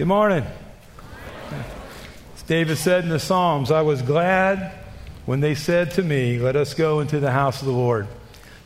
Good morning. As David said in the Psalms, I was glad when they said to me, Let us go into the house of the Lord.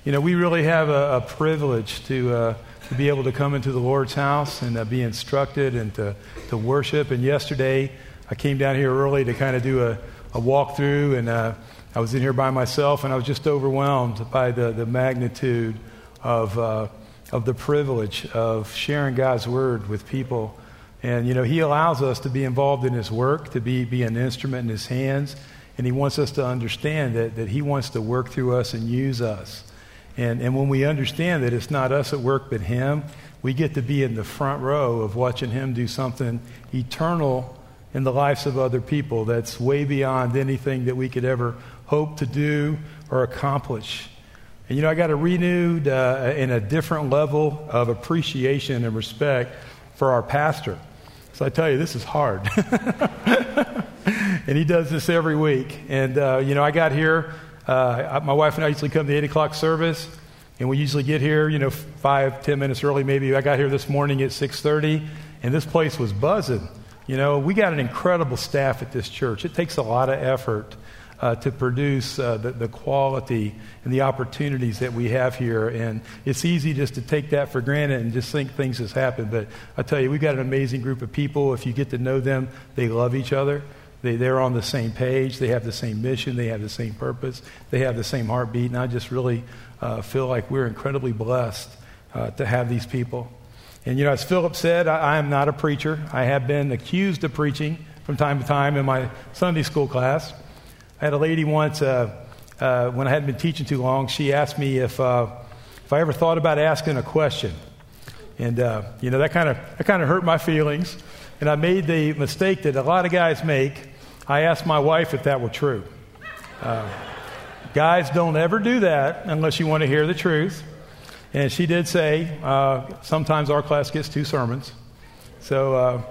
You know, we really have a, a privilege to, uh, to be able to come into the Lord's house and uh, be instructed and to, to worship. And yesterday, I came down here early to kind of do a, a walkthrough, and uh, I was in here by myself, and I was just overwhelmed by the, the magnitude of, uh, of the privilege of sharing God's word with people. And, you know, He allows us to be involved in His work, to be, be an instrument in His hands. And He wants us to understand that, that He wants to work through us and use us. And, and when we understand that it's not us at work but Him, we get to be in the front row of watching Him do something eternal in the lives of other people that's way beyond anything that we could ever hope to do or accomplish. And you know, I got a renewed uh, in a different level of appreciation and respect for our pastor. So I tell you, this is hard. and he does this every week. And, uh, you know, I got here, uh, my wife and I usually come to 8 o'clock service. And we usually get here, you know, five, ten minutes early maybe. I got here this morning at 6.30, and this place was buzzing. You know, we got an incredible staff at this church. It takes a lot of effort uh, to produce uh, the, the quality and the opportunities that we have here. And it's easy just to take that for granted and just think things just happen. But I tell you, we've got an amazing group of people. If you get to know them, they love each other. They, they're on the same page. They have the same mission. They have the same purpose. They have the same heartbeat. And I just really uh, feel like we're incredibly blessed uh, to have these people. And, you know, as Philip said, I, I am not a preacher. I have been accused of preaching from time to time in my Sunday school class. Had a lady once, uh, uh, when I hadn't been teaching too long, she asked me if, uh, if I ever thought about asking a question. And, uh, you know, that kind of that kind of hurt my feelings. And I made the mistake that a lot of guys make. I asked my wife if that were true. Uh, guys don't ever do that unless you want to hear the truth. And she did say, uh, sometimes our class gets two sermons. So,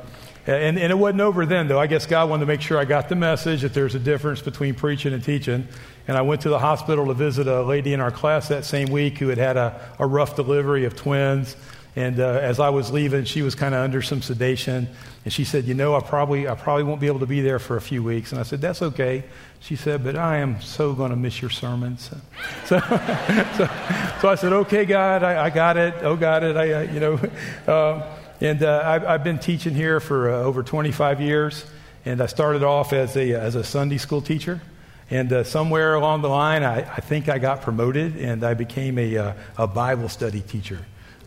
and, and, it wasn't over then, though. I guess God wanted to make sure I got the message that there's a difference between preaching and teaching. And I went to the hospital to visit a lady in our class that same week who had had a, a rough delivery of twins. And uh, as I was leaving, she was kind of under some sedation. And she said, You know, I probably, I probably won't be able to be there for a few weeks. And I said, That's okay. She said, But I am so going to miss your sermons. So, so, so, I said, Okay, God, I, I, got it. Oh, got it. I, you know. Uh, and uh, I've, I've, been teaching here for uh, over 25 years. And I started off as a, as a Sunday school teacher. And uh, somewhere along the line, I, I, think I got promoted and I became a, uh, a Bible study teacher.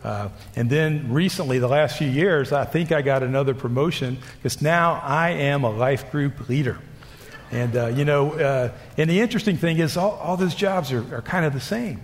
Uh, and then recently, the last few years, I think I got another promotion because now I am a life group leader. And, uh, you know, uh, and the interesting thing is all, all those jobs are, are kind of the same.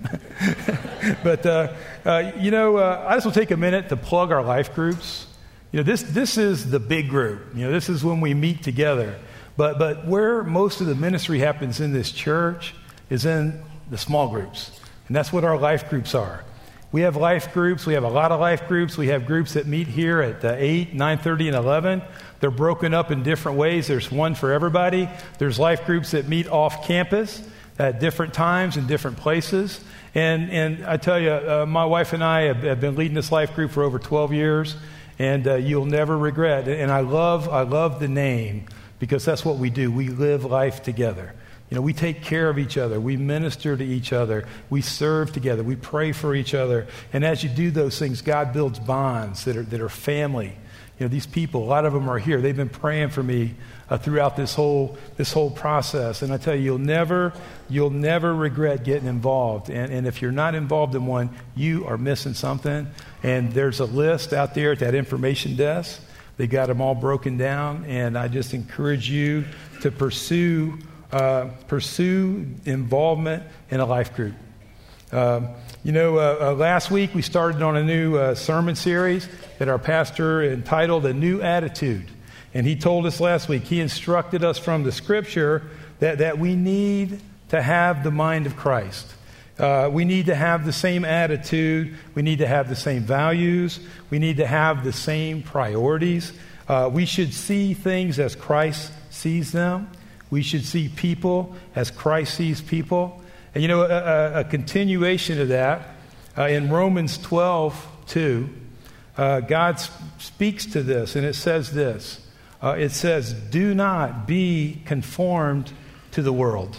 but, uh, uh, you know, uh, I just will take a minute to plug our life groups. You know, this, this is the big group. You know, this is when we meet together. But, but where most of the ministry happens in this church is in the small groups. And that's what our life groups are. We have life groups. We have a lot of life groups. We have groups that meet here at uh, 8, 9.30, and 11. They're broken up in different ways. There's one for everybody. There's life groups that meet off campus at different times in different places. And, and I tell you, uh, my wife and I have, have, been leading this life group for over 12 years, and uh, you'll never regret. And I love, I love the name because that's what we do. We live life together. You know, we take care of each other. We minister to each other. We serve together. We pray for each other. And as you do those things, God builds bonds that are, that are family you know, these people, a lot of them are here. They've been praying for me uh, throughout this whole, this whole process. And I tell you, you'll never, you'll never regret getting involved. And, and if you're not involved in one, you are missing something. And there's a list out there at that information desk. They got them all broken down. And I just encourage you to pursue, uh, pursue involvement in a life group. Um, you know, uh, uh, last week we started on a new uh, sermon series that our pastor entitled A New Attitude. And he told us last week, he instructed us from the scripture that, that we need to have the mind of Christ. Uh, we need to have the same attitude. We need to have the same values. We need to have the same priorities. Uh, we should see things as Christ sees them. We should see people as Christ sees people. And you know, a, a continuation of that uh, in Romans 12, 2, uh, God speaks to this, and it says this. Uh, it says, Do not be conformed to the world,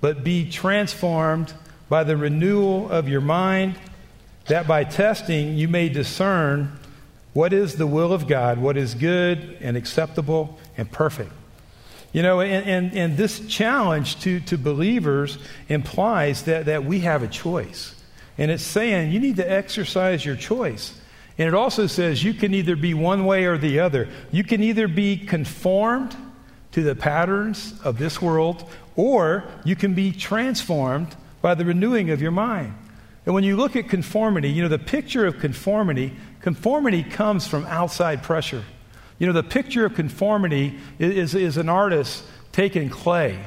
but be transformed by the renewal of your mind, that by testing you may discern what is the will of God, what is good and acceptable and perfect. You know, and, and, and this challenge to, to believers implies that, that we have a choice. And it's saying you need to exercise your choice. And it also says you can either be one way or the other. You can either be conformed to the patterns of this world, or you can be transformed by the renewing of your mind. And when you look at conformity, you know, the picture of conformity, conformity comes from outside pressure. You know, the picture of conformity is, is, an artist taking clay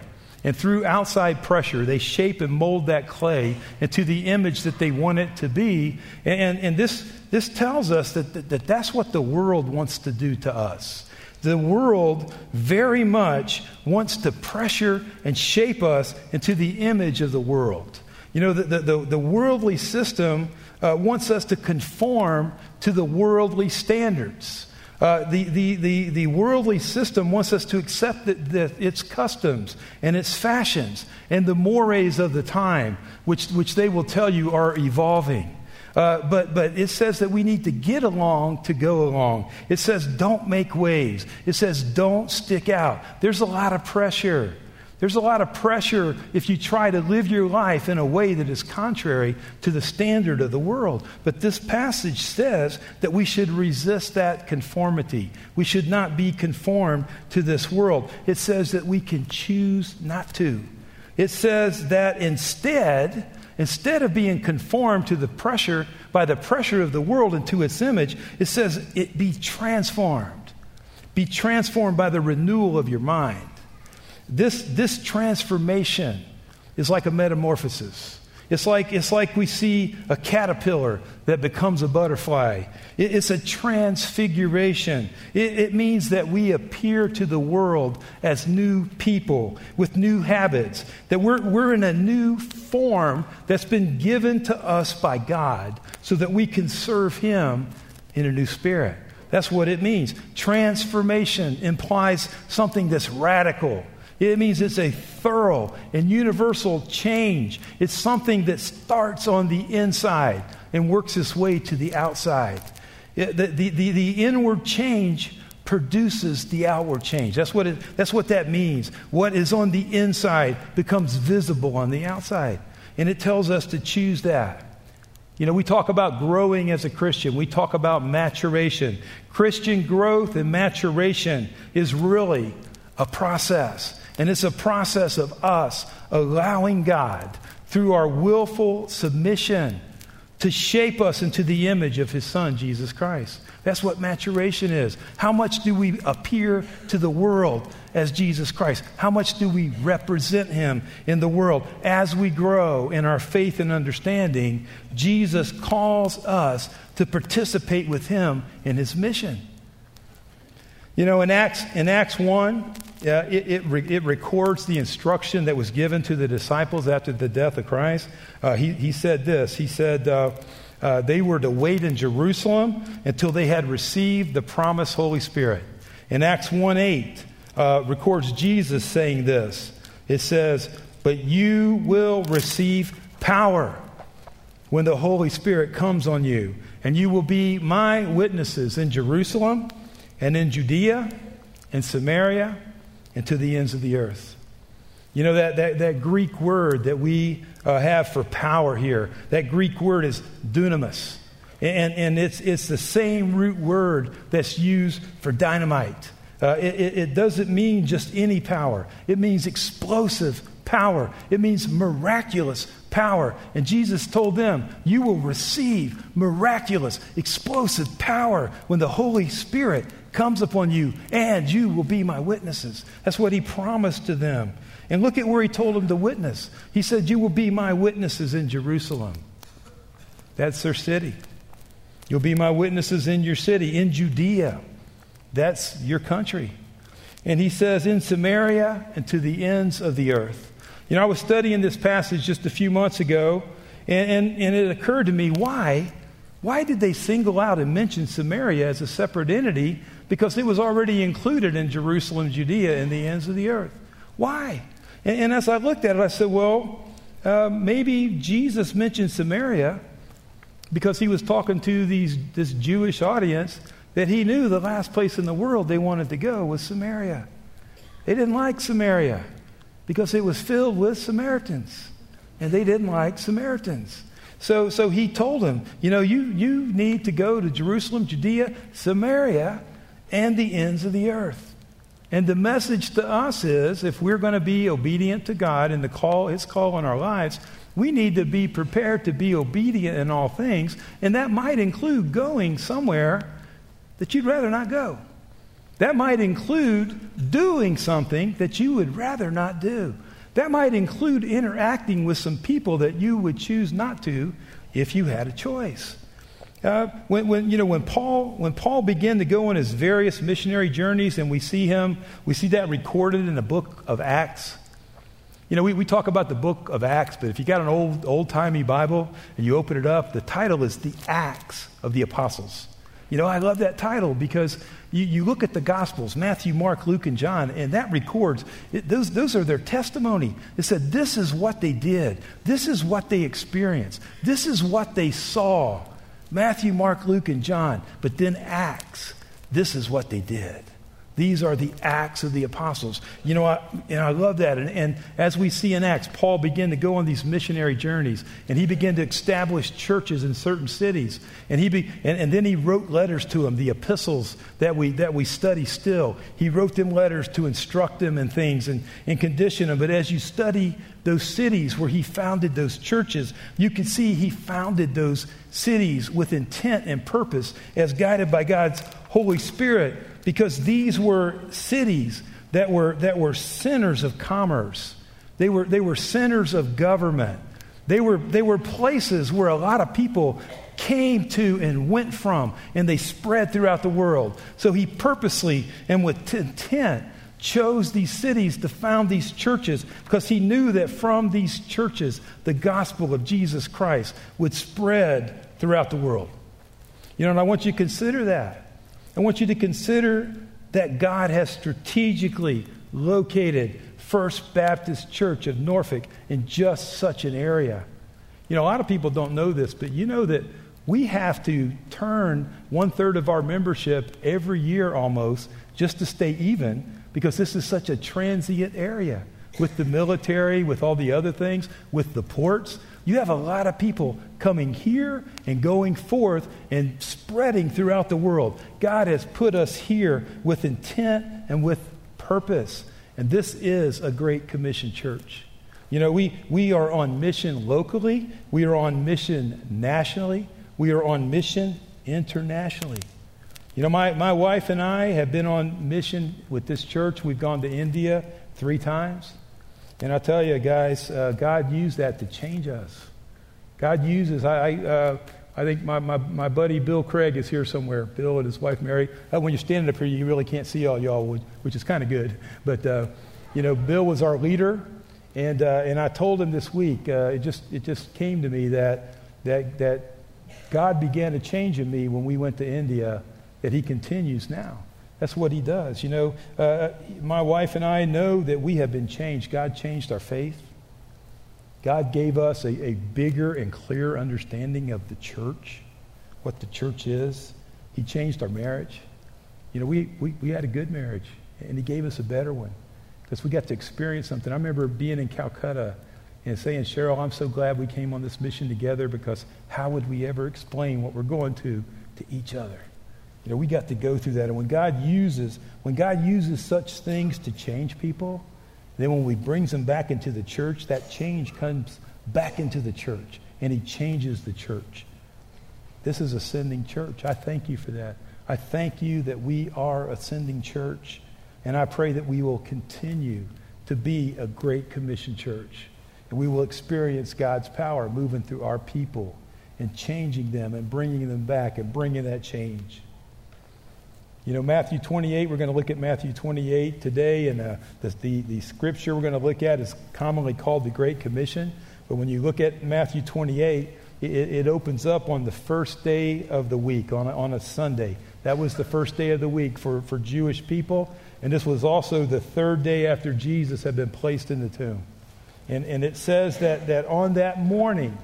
and through outside pressure, they shape and mold that clay into the image that they want it to be. And, and this, this tells us that, that, that that's what the world wants to do to us. The world very much wants to pressure and shape us into the image of the world. You know, the, the, the worldly system uh, wants us to conform to the worldly standards. Uh, the, the, the, the worldly system wants us to accept that, that its customs and its fashions and the mores of the time, which, which they will tell you are evolving. Uh, but, but it says that we need to get along to go along. It says don't make waves. It says don't stick out. There's a lot of pressure. There's a lot of pressure if you try to live your life in a way that is contrary to the standard of the world. But this passage says that we should resist that conformity. We should not be conformed to this world. It says that we can choose not to. It says that instead, instead of being conformed to the pressure, by the pressure of the world into its image, it says it be transformed. Be transformed by the renewal of your mind. This, this transformation is like a metamorphosis. It's like, it's like we see a caterpillar that becomes a butterfly. It, it's a transfiguration. It, it means that we appear to the world as new people with new habits, that we're, we're in a new form that's been given to us by God so that we can serve Him in a new spirit. That's what it means. Transformation implies something that's radical. It means it's a thorough and universal change. It's something that starts on the inside and works its way to the outside. It, the, the, the, the, inward change produces the outward change. That's what, it, that's what that means. What is on the inside becomes visible on the outside. And it tells us to choose that. You know, we talk about growing as a Christian, we talk about maturation. Christian growth and maturation is really a process. And it's a process of us allowing God, through our willful submission, to shape us into the image of His Son, Jesus Christ. That's what maturation is. How much do we appear to the world as Jesus Christ? How much do we represent Him in the world? As we grow in our faith and understanding, Jesus calls us to participate with Him in His mission. You know, in Acts, in Acts 1, uh, it, it, re- it, records the instruction that was given to the disciples after the death of Christ. Uh, he, he said this He said, uh, uh they were to wait in Jerusalem until they had received the promised Holy Spirit. In Acts 1 8, uh, records Jesus saying this. It says, But you will receive power when the Holy Spirit comes on you, and you will be my witnesses in Jerusalem and in Judea and Samaria and to the ends of the earth. You know, that, that, that Greek word that we uh, have for power here, that Greek word is dunamis. And, and it's, it's the same root word that's used for dynamite. Uh, it, it doesn't mean just any power, it means explosive power, it means miraculous power. And Jesus told them, You will receive miraculous, explosive power when the Holy Spirit comes upon you, and you will be my witnesses. That's what he promised to them. And look at where he told them to witness. He said, You will be my witnesses in Jerusalem. That's their city. You'll be my witnesses in your city, in Judea. That's your country. And he says, in Samaria and to the ends of the earth. You know, I was studying this passage just a few months ago, and, and, and it occurred to me why, Why did they single out and mention Samaria as a separate entity? Because it was already included in Jerusalem, Judea, and the ends of the earth. Why? And, and as I looked at it, I said, well, uh, maybe Jesus mentioned Samaria because he was talking to these, this Jewish audience that he knew the last place in the world they wanted to go was Samaria. They didn't like Samaria because it was filled with Samaritans, and they didn't like Samaritans. So, so he told them, you know, you, you need to go to Jerusalem, Judea, Samaria, and the ends of the earth. And the message to us is if we're going to be obedient to God and the call, his call on our lives, we need to be prepared to be obedient in all things. And that might include going somewhere that you'd rather not go. That might include doing something that you would rather not do. That might include interacting with some people that you would choose not to if you had a choice. Uh, when, when, you know, when, Paul, when Paul began to go on his various missionary journeys, and we see him, we see that recorded in the book of Acts. You know, we, we talk about the book of Acts, but if you got an old, old timey Bible and you open it up, the title is The Acts of the Apostles. You know, I love that title because you, you look at the Gospels Matthew, Mark, Luke, and John, and that records, it, those, those are their testimony. It said, This is what they did, this is what they experienced, this is what they saw. Matthew, Mark, Luke, and John. But then Acts, this is what they did. These are the acts of the apostles. You know, I, and I love that. And, and, as we see in Acts, Paul began to go on these missionary journeys, and he began to establish churches in certain cities. And, he be, and, and then he wrote letters to them, the epistles that we, that we study still. He wrote them letters to instruct them in things and, and condition them. But as you study those cities where he founded those churches, you can see he founded those cities with intent and purpose as guided by God's Holy Spirit because these were cities that were, that were centers of commerce. They were, they were centers of government. They were, they were places where a lot of people came to and went from, and they spread throughout the world. So he purposely and with intent chose these cities to found these churches because he knew that from these churches the gospel of Jesus Christ would spread throughout the world. You know, and I want you to consider that. I want you to consider that God has strategically located First Baptist Church of Norfolk in just such an area. You know, a lot of people don't know this, but you know that we have to turn one third of our membership every year almost just to stay even because this is such a transient area with the military, with all the other things, with the ports. You have a lot of people coming here and going forth and spreading throughout the world. God has put us here with intent and with purpose. And this is a great commission church. You know, we, we are on mission locally, we are on mission nationally, we are on mission internationally. You know, my, my wife and I have been on mission with this church. We've gone to India three times. And I tell you, guys, uh, God used that to change us. God uses, I, I, uh, I think my, my, my, buddy Bill Craig is here somewhere. Bill and his wife Mary. Uh, when you're standing up here, you really can't see all y'all, which, is kind of good. But, uh, you know, Bill was our leader. And, uh, and I told him this week, uh, it, just, it just came to me that, that, that God began to change in me when we went to India, that he continues now. That's what he does. You know, uh, my wife and I know that we have been changed. God changed our faith. God gave us a, a bigger and clearer understanding of the church, what the church is. He changed our marriage. You know, we, we, we had a good marriage, and he gave us a better one because we got to experience something. I remember being in Calcutta and saying, Cheryl, I'm so glad we came on this mission together because how would we ever explain what we're going to to each other? You know, we got to go through that. And when God uses, when God uses such things to change people, then when we brings them back into the church, that change comes back into the church and he changes the church. This is ascending church. I thank you for that. I thank you that we are ascending church and I pray that we will continue to be a great commission church and we will experience God's power moving through our people and changing them and bringing them back and bringing that change. You know, Matthew 28, we're going to look at Matthew 28 today, and uh, the, the, the scripture we're going to look at is commonly called the Great Commission. But when you look at Matthew 28, it, it opens up on the first day of the week, on a, on a Sunday. That was the first day of the week for, for Jewish people. And this was also the third day after Jesus had been placed in the tomb. And, and it says that, that on that morning,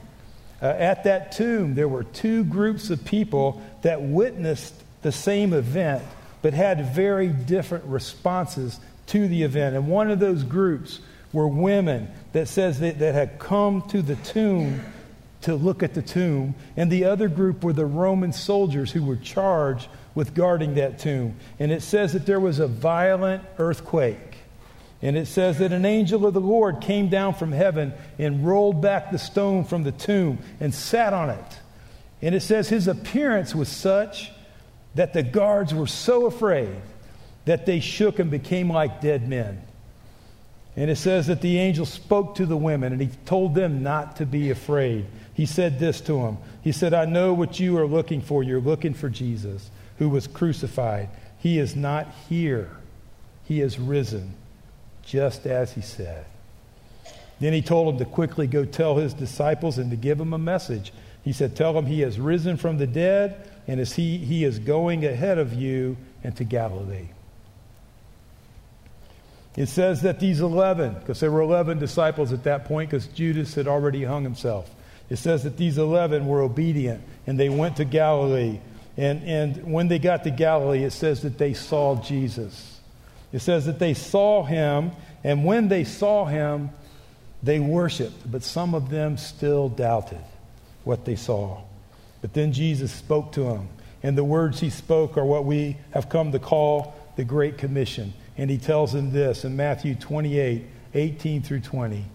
uh, at that tomb, there were two groups of people that witnessed the same event, but had very different responses to the event. And one of those groups were women that says that, that had come to the tomb to look at the tomb, and the other group were the Roman soldiers who were charged with guarding that tomb. And it says that there was a violent earthquake. And it says that an angel of the Lord came down from heaven and rolled back the stone from the tomb and sat on it. And it says his appearance was such that the guards were so afraid that they shook and became like dead men. And it says that the angel spoke to the women and he told them not to be afraid. He said this to them He said, I know what you are looking for. You're looking for Jesus who was crucified. He is not here, he is risen, just as he said. Then he told them to quickly go tell his disciples and to give them a message. He said, Tell them he has risen from the dead, and as he, he is going ahead of you into Galilee. It says that these 11, because there were 11 disciples at that point, because Judas had already hung himself. It says that these 11 were obedient and they went to Galilee. And, and when they got to Galilee, it says that they saw Jesus. It says that they saw him, and when they saw him, they worshiped. But some of them still doubted what they saw. But then Jesus spoke to him, And the words he spoke are what we have come to call the Great Commission. And he tells them this in Matthew 28 18 through 20.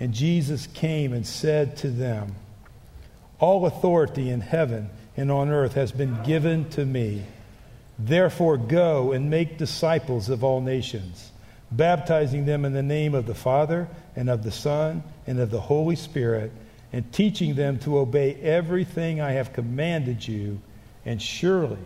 And Jesus came and said to them, All authority in heaven and on earth has been given to me. Therefore, go and make disciples of all nations, baptizing them in the name of the Father and of the Son and of the Holy Spirit, and teaching them to obey everything I have commanded you. And surely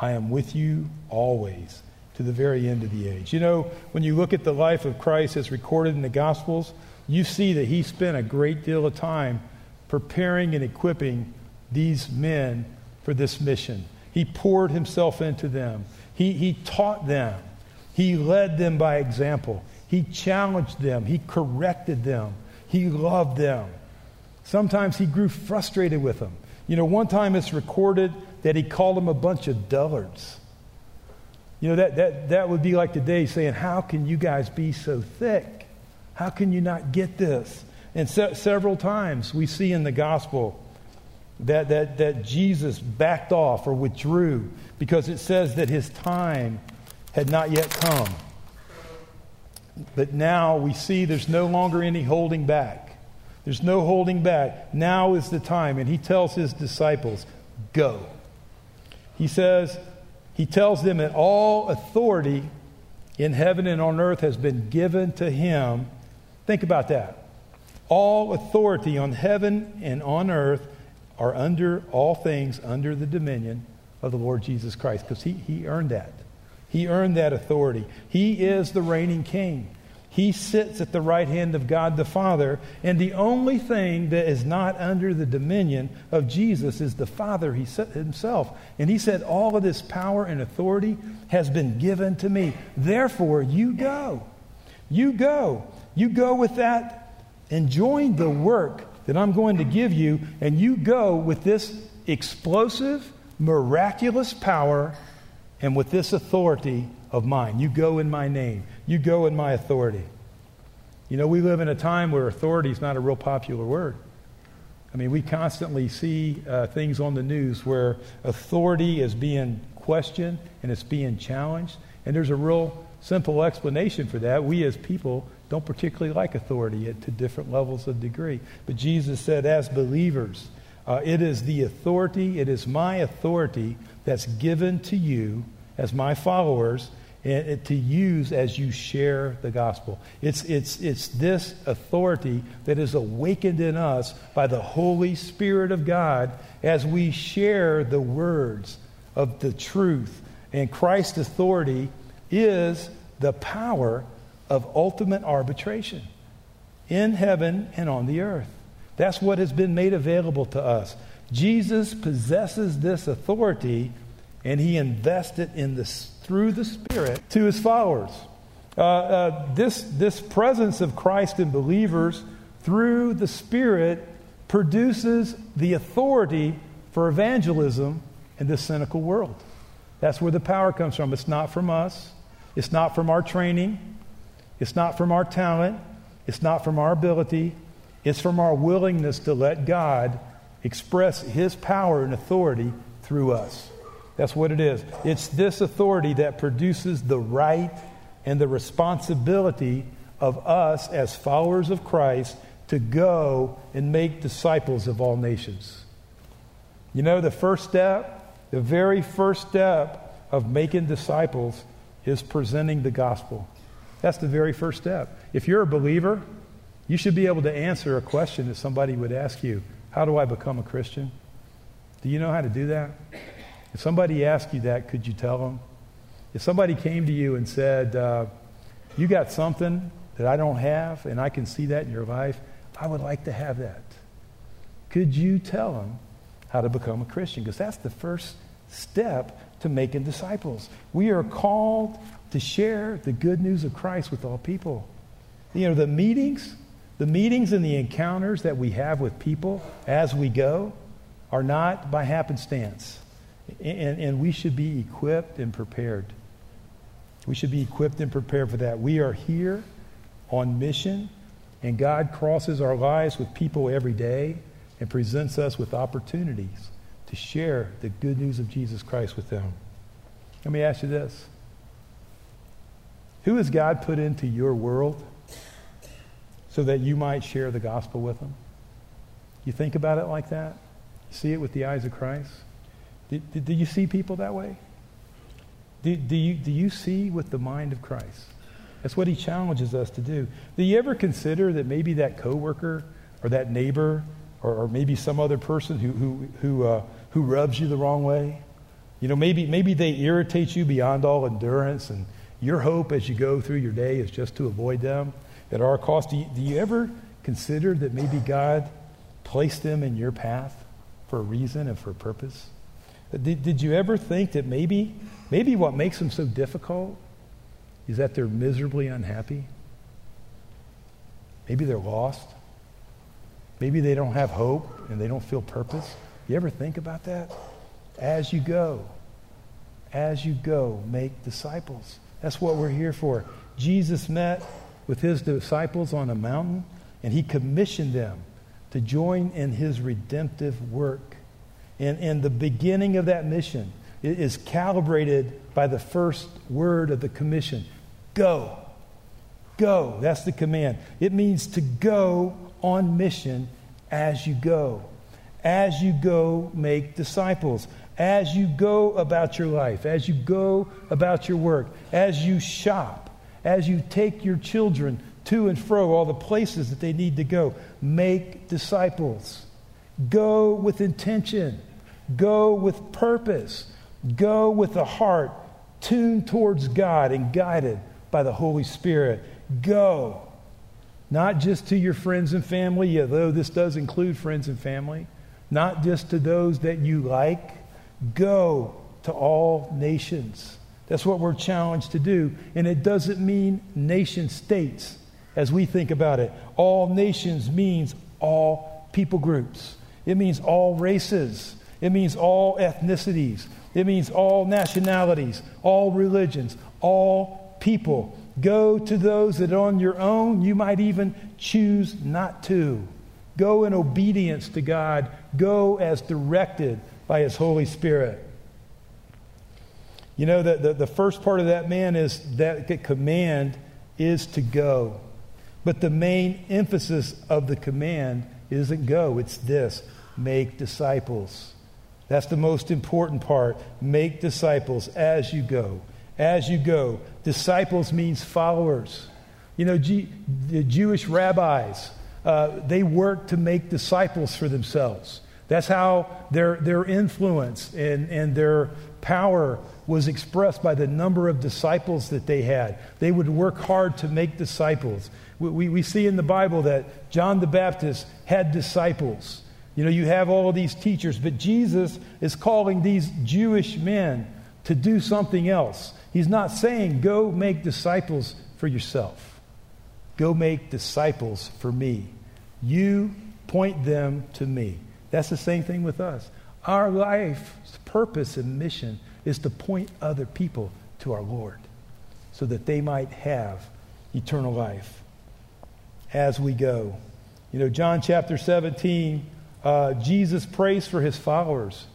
I am with you always to the very end of the age. You know, when you look at the life of Christ as recorded in the Gospels, you see that he spent a great deal of time preparing and equipping these men for this mission. He poured himself into them, he, he taught them, he led them by example, he challenged them, he corrected them, he loved them. Sometimes he grew frustrated with them. You know, one time it's recorded that he called them a bunch of dullards. You know, that, that, that would be like today saying, How can you guys be so thick? How can you not get this? And se- several times we see in the gospel that, that, that Jesus backed off or withdrew because it says that his time had not yet come. But now we see there's no longer any holding back. There's no holding back. Now is the time. And he tells his disciples, Go. He says, He tells them that all authority in heaven and on earth has been given to him. Think about that. All authority on heaven and on earth are under all things under the dominion of the Lord Jesus Christ because he, he earned that. He earned that authority. He is the reigning king. He sits at the right hand of God the Father, and the only thing that is not under the dominion of Jesus is the Father himself. And he said, All of this power and authority has been given to me. Therefore, you go. You go. You go with that and join the work that I'm going to give you, and you go with this explosive, miraculous power and with this authority of mine. You go in my name, you go in my authority. You know, we live in a time where authority is not a real popular word. I mean, we constantly see uh, things on the news where authority is being questioned and it's being challenged. And there's a real simple explanation for that. We as people don't particularly like authority at, to different levels of degree. But Jesus said, as believers, uh, it is the authority, it is my authority that's given to you as my followers and, to use as you share the gospel. It's, it's, it's this authority that is awakened in us by the Holy Spirit of God as we share the words of the truth. And Christ's authority is the power of ultimate arbitration in heaven and on the earth. That's what has been made available to us. Jesus possesses this authority, and he invests it in this, through the Spirit to his followers. Uh, uh, this, this presence of Christ in believers through the Spirit produces the authority for evangelism in this cynical world. That's where the power comes from. It's not from us, it's not from our training, it's not from our talent, it's not from our ability, it's from our willingness to let God express His power and authority through us. That's what it is. It's this authority that produces the right and the responsibility of us as followers of Christ to go and make disciples of all nations. You know, the first step, the very first step of making disciples is presenting the gospel. That's the very first step. If you're a believer, you should be able to answer a question that somebody would ask you How do I become a Christian? Do you know how to do that? If somebody asked you that, could you tell them? If somebody came to you and said, uh, You got something that I don't have, and I can see that in your life, I would like to have that. Could you tell them how to become a Christian? Because that's the first step to making disciples. We are called to share the good news of Christ with all people. You know, the meetings, the meetings and the encounters that we have with people as we go are not by happenstance. And, and we should be equipped and prepared. We should be equipped and prepared for that. We are here on mission and God crosses our lives with people every day and presents us with opportunities to share the good news of Jesus Christ with them. Let me ask you this Who has God put into your world so that you might share the gospel with them? You think about it like that? You see it with the eyes of Christ? Do, do, do you see people that way? Do, do, you, do you see with the mind of Christ? That's what he challenges us to do. Do you ever consider that maybe that coworker or that neighbor or, or maybe some other person who, who, who, uh, who rubs you the wrong way? You know, maybe, maybe they irritate you beyond all endurance, and your hope as you go through your day is just to avoid them at our cost. Do you, do you ever consider that maybe God placed them in your path for a reason and for a purpose? Did, did you ever think that maybe, maybe what makes them so difficult is that they're miserably unhappy. Maybe they're lost. Maybe they don't have hope and they don't feel purpose. You ever think about that? As you go, as you go, make disciples. That's what we're here for. Jesus met with his disciples on a mountain and he commissioned them to join in his redemptive work. And, and the beginning of that mission is calibrated by the first word of the commission Go. Go. That's the command. It means to go on mission as you go. As you go, make disciples. As you go about your life, as you go about your work, as you shop, as you take your children to and fro all the places that they need to go, make disciples. Go with intention. Go with purpose. Go with a heart tuned towards God and guided by the Holy Spirit. Go. Not just to your friends and family, although this does include friends and family. Not just to those that you like. Go to all nations. That's what we're challenged to do. And it doesn't mean nation states as we think about it. All nations means all people groups, it means all races, it means all ethnicities, it means all nationalities, all religions, all people. Go to those that on your own you might even choose not to. Go in obedience to God. Go as directed by His Holy Spirit. You know, the, the, the first part of that man is that command is to go. But the main emphasis of the command isn't go, it's this make disciples. That's the most important part. Make disciples as you go as you go. Disciples means followers. You know, G- the Jewish rabbis, uh, they worked to make disciples for themselves. That's how their, their influence and, and their, power was expressed by the number of disciples that they had. They would work hard to make disciples. We, we, we see in the Bible that John the Baptist had disciples. You know, you have all these teachers, but Jesus is calling these Jewish men to do something else. He's not saying, go make disciples for yourself, go make disciples for me. You point them to me. That's the same thing with us. Our life's purpose and mission is to point other people to our Lord so that they might have eternal life as we go. You know, John chapter 17, uh, Jesus prays for his followers.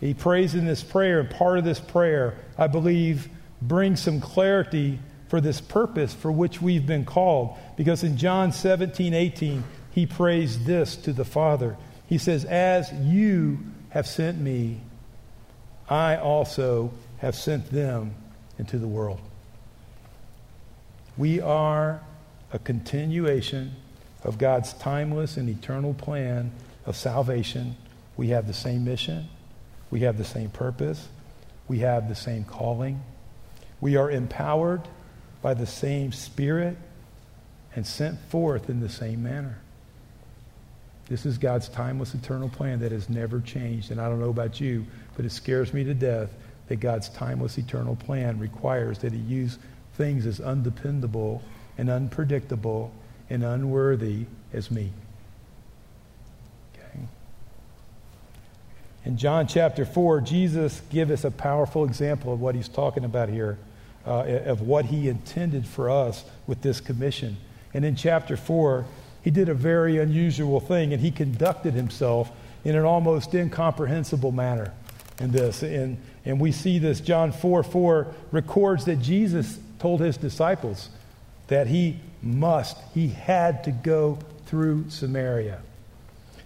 He prays in this prayer, and part of this prayer, I believe, brings some clarity for this purpose for which we've been called. Because in John 17, 18, he prays this to the Father. He says, As you have sent me, I also have sent them into the world. We are a continuation of God's timeless and eternal plan of salvation. We have the same mission, we have the same purpose, we have the same calling. We are empowered by the same Spirit and sent forth in the same manner. This is God's timeless, eternal plan that has never changed. And I don't know about you, but it scares me to death that God's timeless, eternal plan requires that He use things as undependable and unpredictable and unworthy as me. In John chapter 4, Jesus gives us a powerful example of what He's talking about here, uh, of what He intended for us with this commission. And in chapter 4, he did a very unusual thing, and he conducted himself in an almost incomprehensible manner in this. And, and we see this, John 4 4 records that Jesus told his disciples that he must, he had to go through Samaria.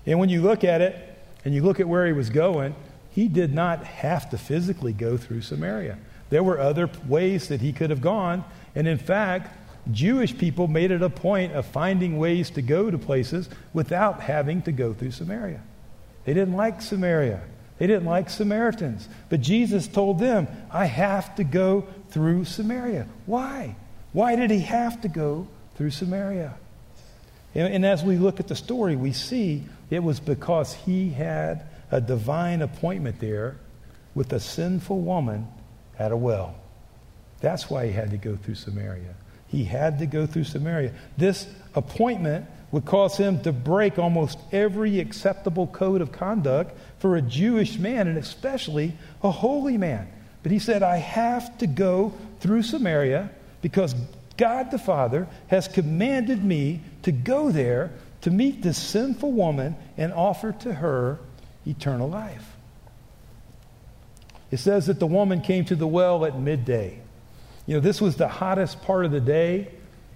And when you look at it, and you look at where he was going, he did not have to physically go through Samaria. There were other ways that he could have gone. And in fact, Jewish people made it a point of finding ways to go to places without having to go through Samaria. They didn't like Samaria. They didn't like Samaritans. But Jesus told them, I have to go through Samaria. Why? Why did he have to go through Samaria? And, and as we look at the story, we see it was because he had a divine appointment there with a sinful woman at a well. That's why he had to go through Samaria. He had to go through Samaria. This appointment would cause him to break almost every acceptable code of conduct for a Jewish man, and especially a holy man. But he said, I have to go through Samaria because God the Father has commanded me to go there to meet this sinful woman and offer to her eternal life. It says that the woman came to the well at midday. You know, this was the hottest part of the day,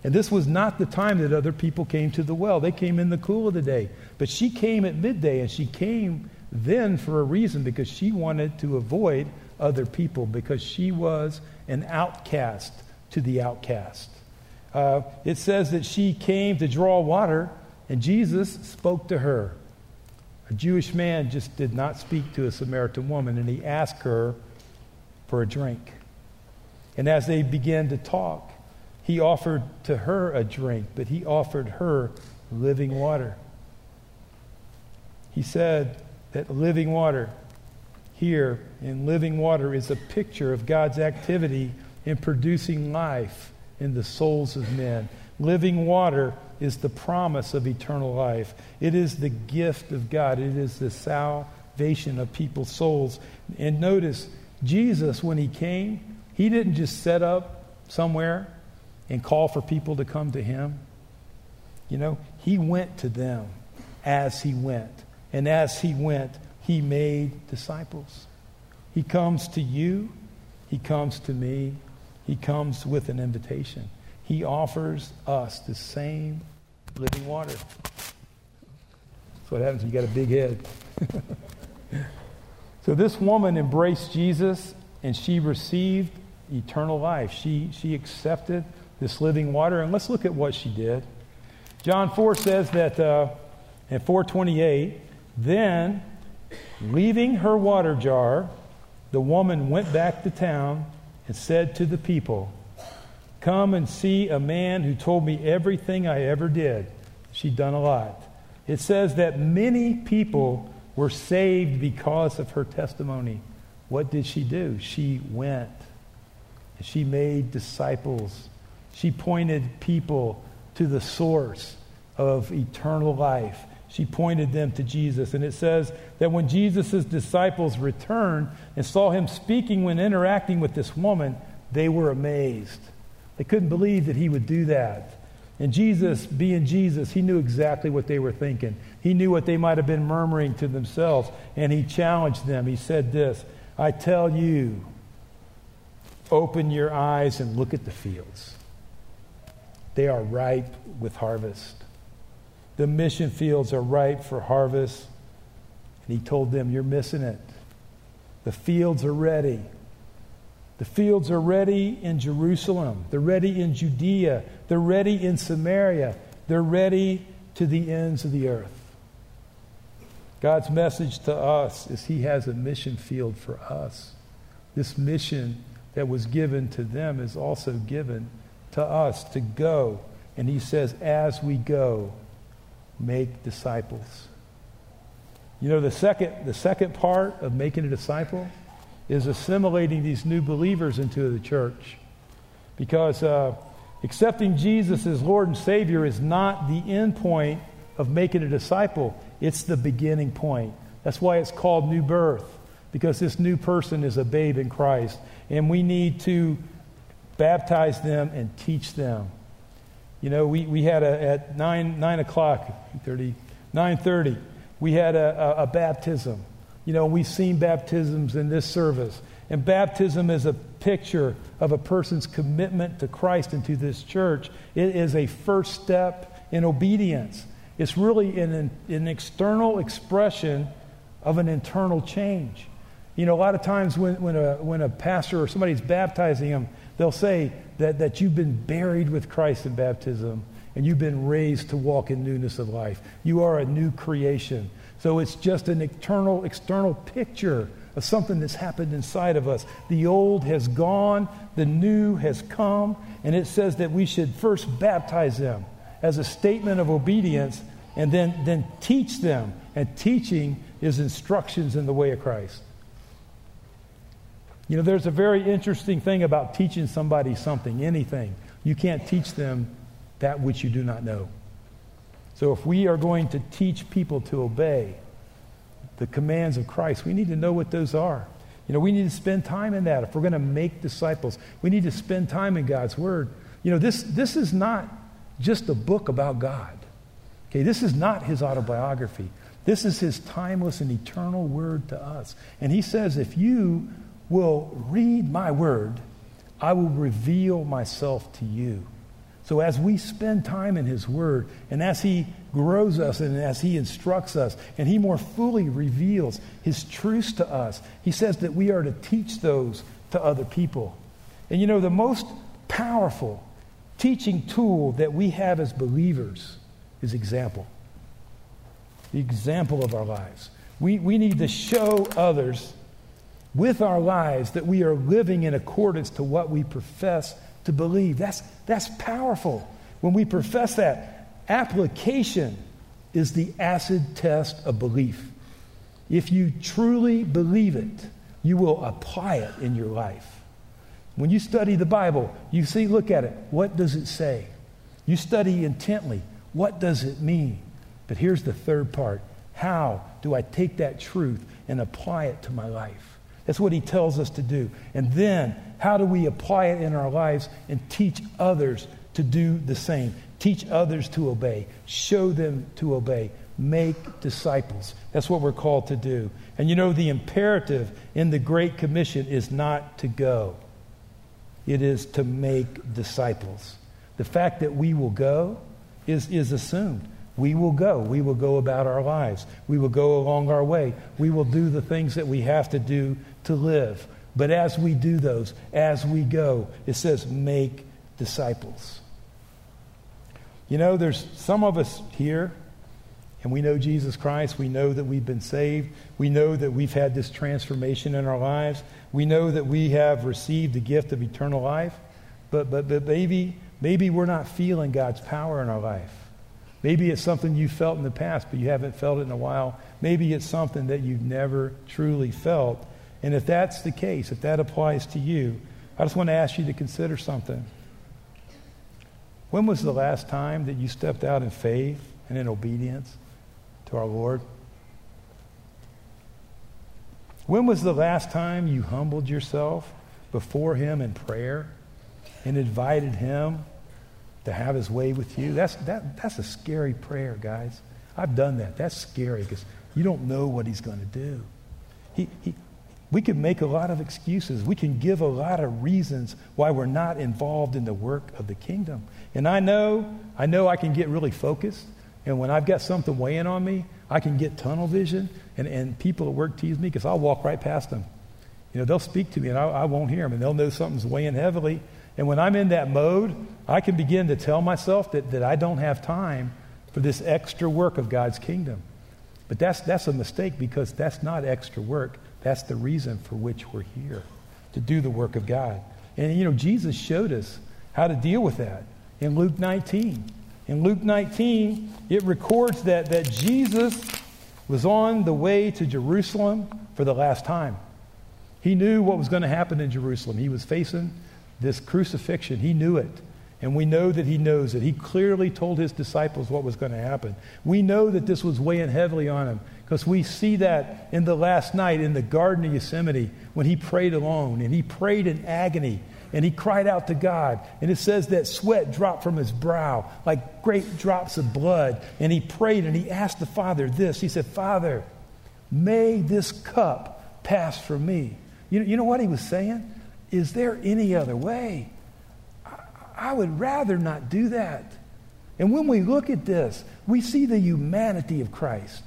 and this was not the time that other people came to the well. They came in the cool of the day. But she came at midday, and she came then for a reason because she wanted to avoid other people because she was an outcast to the outcast. Uh, it says that she came to draw water, and Jesus spoke to her. A Jewish man just did not speak to a Samaritan woman, and he asked her for a drink. And as they began to talk, he offered to her a drink, but he offered her living water. He said that living water here in living water is a picture of God's activity in producing life in the souls of men. Living water is the promise of eternal life. It is the gift of God. It is the salvation of people's souls. And notice, Jesus, when he came, he didn't just set up somewhere and call for people to come to him. You know, he went to them as he went. And as he went, he made disciples. He comes to you, he comes to me, he comes with an invitation. He offers us the same living water. That's what happens when you got a big head. so this woman embraced Jesus and she received eternal life. She, she accepted this living water. And let's look at what she did. John 4 says that uh, in 428, then leaving her water jar the woman went back to town and said to the people, Come and see a man who told me everything I ever did. She'd done a lot. It says that many people were saved because of her testimony. What did she do? She went. She made disciples. She pointed people to the source of eternal life. She pointed them to Jesus. And it says that when Jesus' disciples returned and saw him speaking when interacting with this woman, they were amazed. They couldn't believe that he would do that. And Jesus, being Jesus, he knew exactly what they were thinking. He knew what they might have been murmuring to themselves. And he challenged them. He said this I tell you, open your eyes and look at the fields. They are ripe with harvest. The mission fields are ripe for harvest. And he told them, You're missing it. The fields are ready. The fields are ready in Jerusalem. They're ready in Judea. They're ready in Samaria. They're ready to the ends of the earth. God's message to us is He has a mission field for us. This mission that was given to them is also given to us to go. And He says, as we go, make disciples. You know, the second, the second part of making a disciple is assimilating these new believers into the church. Because uh, accepting Jesus as Lord and Savior is not the end point of making a disciple, it's the beginning point. That's why it's called new birth, because this new person is a babe in Christ. And we need to baptize them and teach them. You know, we, we had a, at 9, 9 o'clock, 30, 9.30, we had a, a, a baptism. You know, we've seen baptisms in this service. And baptism is a picture of a person's commitment to Christ and to this church. It is a first step in obedience. It's really an, an external expression of an internal change. You know, a lot of times when, when, a, when a pastor or somebody's baptizing them, they'll say that, that you've been buried with Christ in baptism and you've been raised to walk in newness of life. You are a new creation. So it's just an external, external picture of something that's happened inside of us. The old has gone, the new has come, and it says that we should first baptize them as a statement of obedience and then, then teach them. And teaching is instructions in the way of Christ. You know, there's a very interesting thing about teaching somebody something, anything. You can't teach them that which you do not know. So if we are going to teach people to obey the commands of Christ, we need to know what those are. You know, we need to spend time in that. If we're going to make disciples, we need to spend time in God's Word. You know, this, this is not just a book about God. Okay, this is not his autobiography. This is his timeless and eternal word to us. And he says, if you will read my word, I will reveal myself to you. So as we spend time in His Word, and as He grows us, and as He instructs us, and He more fully reveals His truths to us, He says that we are to teach those to other people. And you know, the most powerful teaching tool that we have as believers is example. The example of our lives. We, we need to show others with our lives that we are living in accordance to what we profess to believe. That's, that's powerful. When we profess that, application is the acid test of belief. If you truly believe it, you will apply it in your life. When you study the Bible, you see, look at it. What does it say? You study intently. What does it mean? But here's the third part how do I take that truth and apply it to my life? That's what he tells us to do. And then, how do we apply it in our lives and teach others to do the same? Teach others to obey, show them to obey, make disciples. That's what we're called to do. And you know, the imperative in the Great Commission is not to go, it is to make disciples. The fact that we will go is, is assumed. We will go. We will go about our lives. We will go along our way. We will do the things that we have to do to live. But as we do those, as we go, it says, make disciples. You know, there's some of us here, and we know Jesus Christ, we know that we've been saved, we know that we've had this transformation in our lives, we know that we have received the gift of eternal life, but, but, but maybe, maybe we're not feeling God's power in our life. Maybe it's something you felt in the past, but you haven't felt it in a while. Maybe it's something that you've never truly felt. And if that's the case, if that applies to you, I just want to ask you to consider something. When was the last time that you stepped out in faith and in obedience to our Lord? When was the last time you humbled yourself before Him in prayer and invited Him to have His way with you? That's, that, that's a scary prayer, guys. I've done that. That's scary because you don't know what He's going to do. He, he, we can make a lot of excuses. We can give a lot of reasons why we're not involved in the work of the kingdom. And I know, I know I can get really focused. And when I've got something weighing on me, I can get tunnel vision. And, and people at work tease me because I'll walk right past them. You know, they'll speak to me and I, I won't hear them. And they'll know something's weighing heavily. And when I'm in that mode, I can begin to tell myself that, that I don't have time for this extra work of God's kingdom. But that's, that's a mistake because that's not extra work. That's the reason for which we're here, to do the work of God. And, you know, Jesus showed us how to deal with that in Luke 19. In Luke 19, it records that, that Jesus was on the way to Jerusalem for the last time. He knew what was going to happen in Jerusalem. He was facing this crucifixion. He knew it. And we know that he knows it. He clearly told his disciples what was going to happen. We know that this was weighing heavily on him because we see that in the last night in the Garden of Gethsemane when he prayed alone and he prayed in agony and he cried out to God. And it says that sweat dropped from his brow like great drops of blood. And he prayed and he asked the Father this He said, Father, may this cup pass from me. You you know what he was saying? Is there any other way? I, would rather not do that. And when we look at this, we see the humanity of Christ.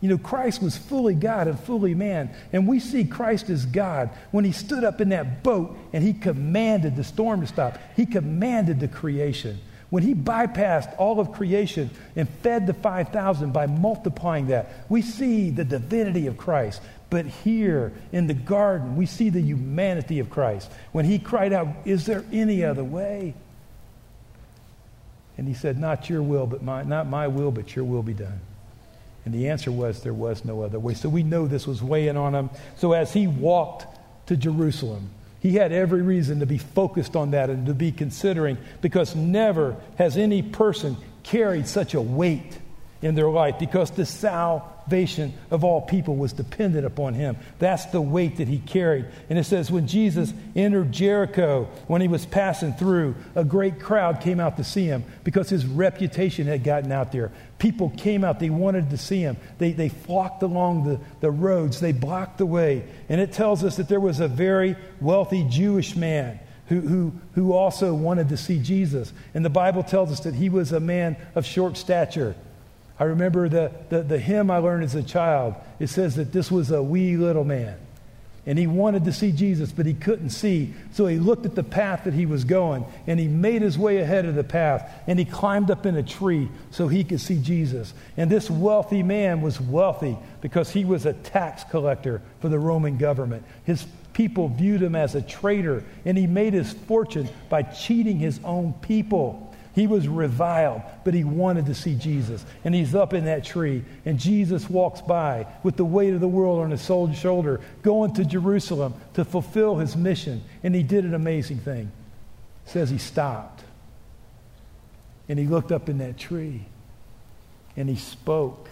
You know, Christ was fully God and fully man. And we see Christ as God when he stood up in that boat and he commanded the storm to stop. He commanded the creation. When he bypassed all of creation and fed the 5,000 by multiplying that, we see the divinity of Christ. But here in the garden, we see the humanity of Christ. When he cried out, Is there any other way? And he said, Not your will, but my, not my will, but your will be done. And the answer was there was no other way. So we know this was weighing on him. So as he walked to Jerusalem, he had every reason to be focused on that and to be considering because never has any person carried such a weight in their life because the salvation of all people was dependent upon him. That's the weight that he carried. And it says, when Jesus entered Jericho, when he was passing through, a great crowd came out to see him because his reputation had gotten out there. People came out, they wanted to see him. They, they flocked along the, the roads, they blocked the way. And it tells us that there was a very wealthy Jewish man. Who, who, who also wanted to see Jesus. And the Bible tells us that he was a man of short stature. I remember the, the, the hymn I learned as a child. It says that this was a wee little man. And he wanted to see Jesus, but he couldn't see. So he looked at the path that he was going, and he made his way ahead of the path, and he climbed up in a tree so he could see Jesus. And this wealthy man was wealthy because he was a tax collector for the Roman government. His people viewed him as a traitor, and he made his fortune by cheating his own people. He was reviled, but he wanted to see Jesus. And he's up in that tree, and Jesus walks by with the weight of the world on his shoulder, going to Jerusalem to fulfill his mission. And he did an amazing thing. It says he stopped, and he looked up in that tree, and he spoke,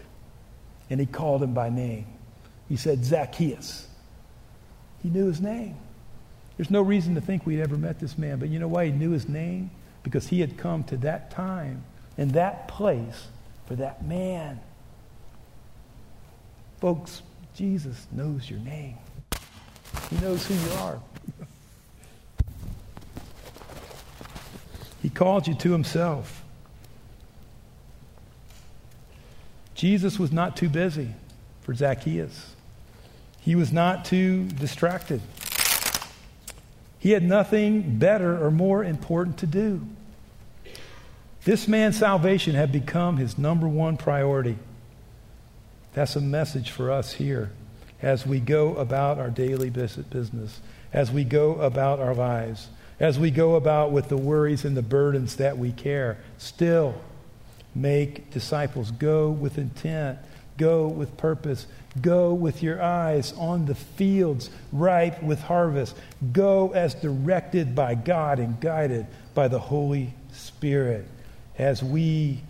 and he called him by name. He said, Zacchaeus. He knew his name. There's no reason to think we'd ever met this man, but you know why he knew his name? Because he had come to that time and that place for that man. Folks, Jesus knows your name. He knows who you are. he called you to himself. Jesus was not too busy for Zacchaeus. He was not too distracted. He had nothing better or more important to do. This man's salvation had become his number one priority. That's a message for us here as we go about our daily business, as we go about our lives, as we go about with the worries and the burdens that we care. Still, make disciples. Go with intent, go with purpose, go with your eyes on the fields ripe with harvest. Go as directed by God and guided by the Holy Spirit as we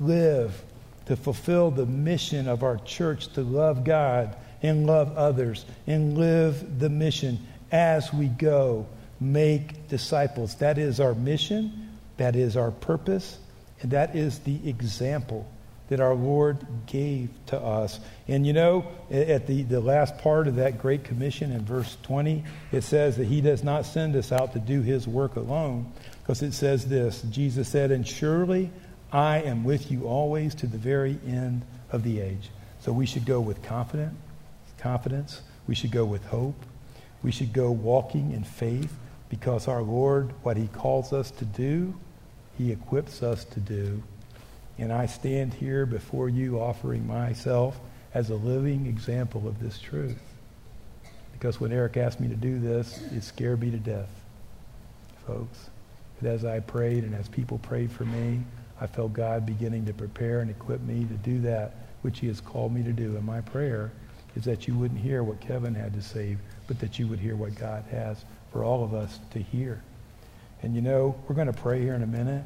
live to fulfill the mission of our church to love God and love others and live the mission as we go make disciples. That is our mission, that is our purpose, and that is the example that our Lord gave to us. And you know, at the, the last part of that Great Commission in verse 20, it says that He does not send us out to do His work alone, because it says this Jesus said, And surely I am with you always to the very end of the age. So we should go with confidence, confidence. We should go with hope. We should go walking in faith because our Lord, what He calls us to do, He equips us to do. And I stand here before you offering myself as a living example of this truth. Because when Eric asked me to do this, it scared me to death, folks. But as I prayed and as people prayed for me, I felt God beginning to prepare and equip me to do that which he has called me to do. And my prayer is that you wouldn't hear what Kevin had to say, but that you would hear what God has for all of us to hear. And you know, we're going to pray here in a minute.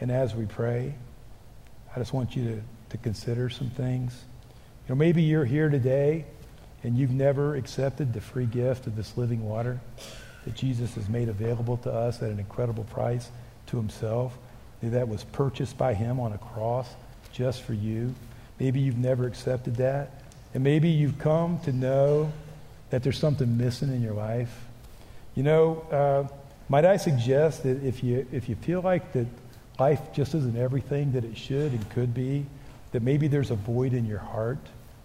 And as we pray, I just want you to, to consider some things. You know, maybe you're here today and you've never accepted the free gift of this living water that Jesus has made available to us at an incredible price to himself that was purchased by him on a cross just for you. Maybe you've never accepted that. And maybe you've come to know that there's something missing in your life. You know, uh, might I suggest that if you, if you feel like that life just isn't everything that it should and could be, that maybe there's a void in your heart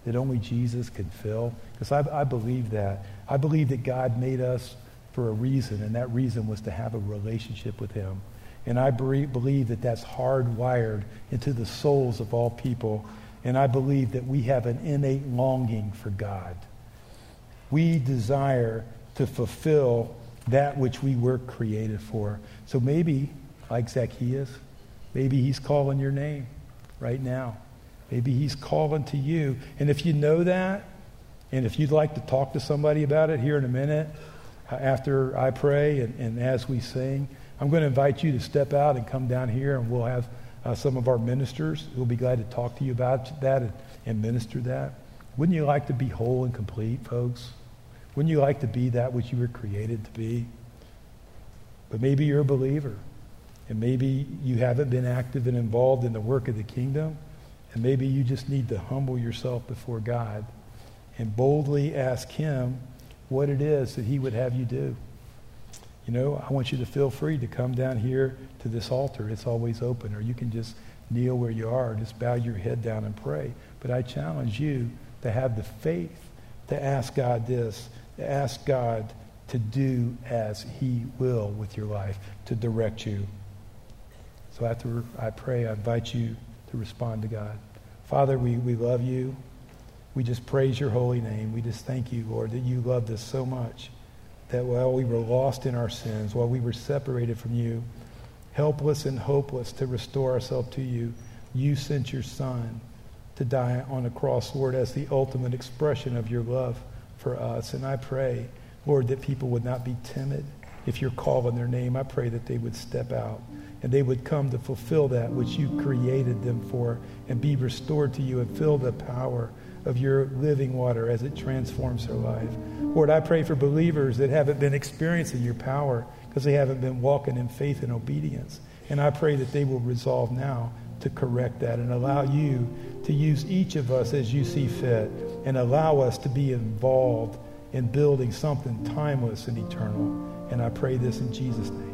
that only Jesus can fill? Because I, I believe that. I believe that God made us for a reason, and that reason was to have a relationship with him. And I believe that that's hardwired into the souls of all people. And I believe that we have an innate longing for God. We desire to fulfill that which we were created for. So maybe, like Zacchaeus, maybe he's calling your name right now. Maybe he's calling to you. And if you know that, and if you'd like to talk to somebody about it here in a minute, after I pray and, and as we sing, I'm going to invite you to step out and come down here, and we'll have uh, some of our ministers who will be glad to talk to you about that and, and minister that. Wouldn't you like to be whole and complete, folks? Wouldn't you like to be that which you were created to be? But maybe you're a believer, and maybe you haven't been active and involved in the work of the kingdom, and maybe you just need to humble yourself before God and boldly ask Him what it is that He would have you do you know, I want you to feel free to come down here to this altar. It's always open. Or you can just kneel where you are just bow your head down and pray. But I challenge you to have the faith to ask God this, to ask God to do as he will with your life, to direct you. So after I pray, I invite you to respond to God. Father, we, we love you. We just praise your holy name. We just thank you, Lord, that you loved us so much that while we were lost in our sins, while we were separated from you, helpless and hopeless to restore ourselves to you, you sent your Son to die on a cross, Lord, as the ultimate expression of your love for us. And I pray, Lord, that people would not be timid if you're calling their name. I pray that they would step out and they would come to fulfill that which you created them for and be restored to you and feel the power of your living water as it transforms their life. Lord, I pray for believers that haven't been experiencing your power because they haven't been walking in faith and obedience. And I pray that they will resolve now to correct that and allow you to use each of us as you see fit and allow us to be involved in building something timeless and eternal. And I pray this in Jesus' name.